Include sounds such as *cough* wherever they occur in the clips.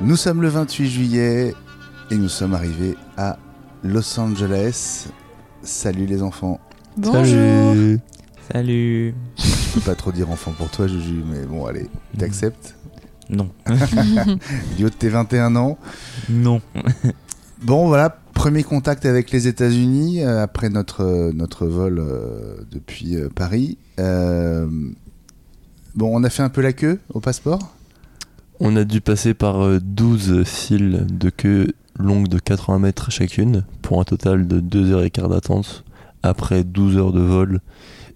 Nous sommes le 28 juillet et nous sommes arrivés à Los Angeles. Salut les enfants. Bonjour. Salut. Salut. Je peux pas trop dire enfant pour toi, Juju, mais bon, allez, t'acceptes Non. Du haut de tes 21 ans. non. Bon, voilà, premier contact avec les États-Unis euh, après notre, euh, notre vol euh, depuis euh, Paris. Euh, bon, on a fait un peu la queue au passeport? On a dû passer par euh, 12 files de queue longues de 80 mètres chacune pour un total de 2 heures et quart d'attente après 12 heures de vol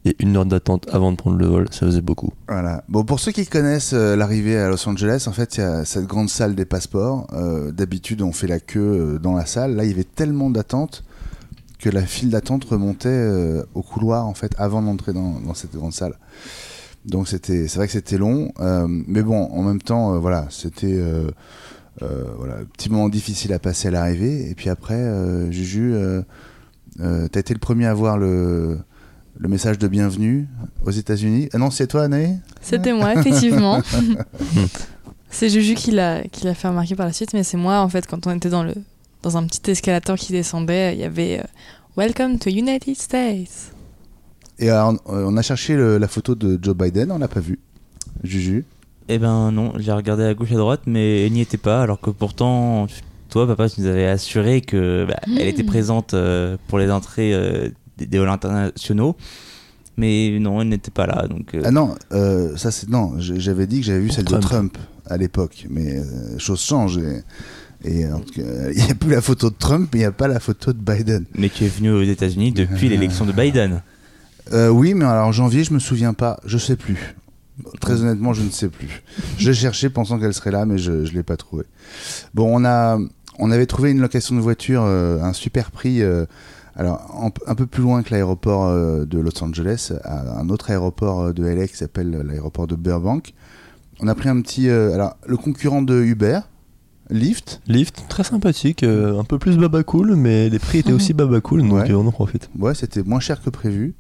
et une heure d'attente avant de prendre le vol, ça faisait beaucoup. Voilà. Bon, pour ceux qui connaissent euh, l'arrivée à Los Angeles, en fait, il y a cette grande salle des passeports. Euh, D'habitude, on fait la queue euh, dans la salle. Là, il y avait tellement d'attente que la file d'attente remontait euh, au couloir, en fait, avant d'entrer dans cette grande salle. Donc, c'était, c'est vrai que c'était long. euh, mais bon, en même temps, euh, voilà, c'était euh, voilà, un petit moment difficile à passer à l'arrivée. Et puis après, Juju, t'as été le premier à voir le, le message de bienvenue aux États-Unis. Ah non, c'est toi, Anaïs C'était moi, *laughs* effectivement. *laughs* c'est Juju qui l'a qui l'a fait remarquer par la suite, mais c'est moi, en fait, quand on était dans, le, dans un petit escalator qui descendait, il y avait Welcome to United States. Et alors, euh, on a cherché le- la photo de Joe Biden, on l'a pas vu. Juju. Eh ben non, j'ai regardé à gauche et à droite, mais elle n'y était pas, alors que pourtant, toi, papa, tu nous avais assuré que bah, elle était présente euh, pour les entrées euh, des, des vols internationaux. Mais non, elle n'était pas là, donc... euh, Ah non, euh, ça c'est non. J'avais dit que j'avais vu Pour celle Trump. de Trump à l'époque, mais euh, chose change. Et, et en tout cas, il n'y a plus la photo de Trump, mais il n'y a pas la photo de Biden. Mais tu es venu aux États-Unis depuis l'élection de Biden. *laughs* Euh, oui, mais alors janvier, je me souviens pas, je sais plus. Très honnêtement, je ne sais plus. J'ai cherché pensant qu'elle serait là, mais je ne l'ai pas trouvée. Bon, on a, on avait trouvé une location de voiture, euh, un super prix. euh, alors, en- un peu plus loin que l'aéroport euh, de Los Angeles, à un autre aéroport de LA qui s'appelle l'aéroport de Burbank. On a pris un petit. alors, le concurrent de Uber, Lyft. Lift, très sympathique, un peu plus baba cool, mais les prix étaient aussi baba cool, donc Ouais. on en profite. Ouais, c'était moins cher que prévu.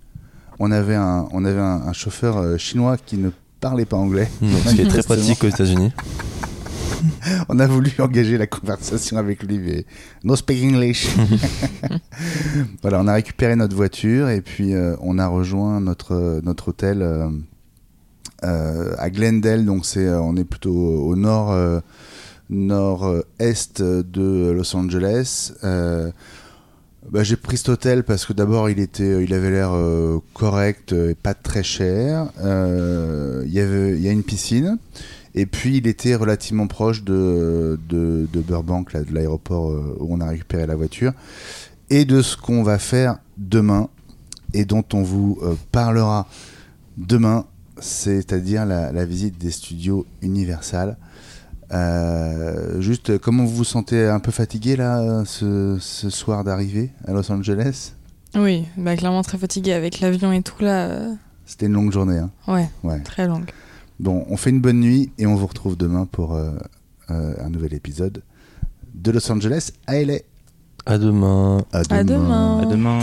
On avait un, on avait un, un chauffeur euh, chinois qui ne parlait pas anglais. Donc, *laughs* ce qui est très pratique aux États-Unis. *laughs* On a voulu engager la conversation avec lui, mais no speak English. *laughs* voilà, on a récupéré notre voiture et puis euh, on a rejoint notre notre hôtel euh, euh, à Glendale. Donc c'est, on est plutôt au nord nord-est de Los Angeles. Euh, bah, j'ai pris cet hôtel parce que d'abord il était, il avait l'air euh, correct et pas très cher. Euh, Il y avait, il y a une piscine. Et puis il était relativement proche de, de, Burbank, là, de l'aéroport euh, où on a récupéré la voiture, et de ce qu'on va faire demain, et dont on vous euh, parlera demain, c'est-à-dire la visite des studios Universal. Euh, juste, euh, comment vous vous sentez un peu fatigué là, ce, ce soir d'arrivée à Los Angeles? Oui, bah clairement très fatiguée avec l'avion et tout là. euh, C'était une longue journée. Hein. Ouais, Ouais. très longue. Bon, on fait une bonne nuit et on vous retrouve demain pour euh, euh, un nouvel épisode de Los Angeles à LA. À demain. À demain. À demain.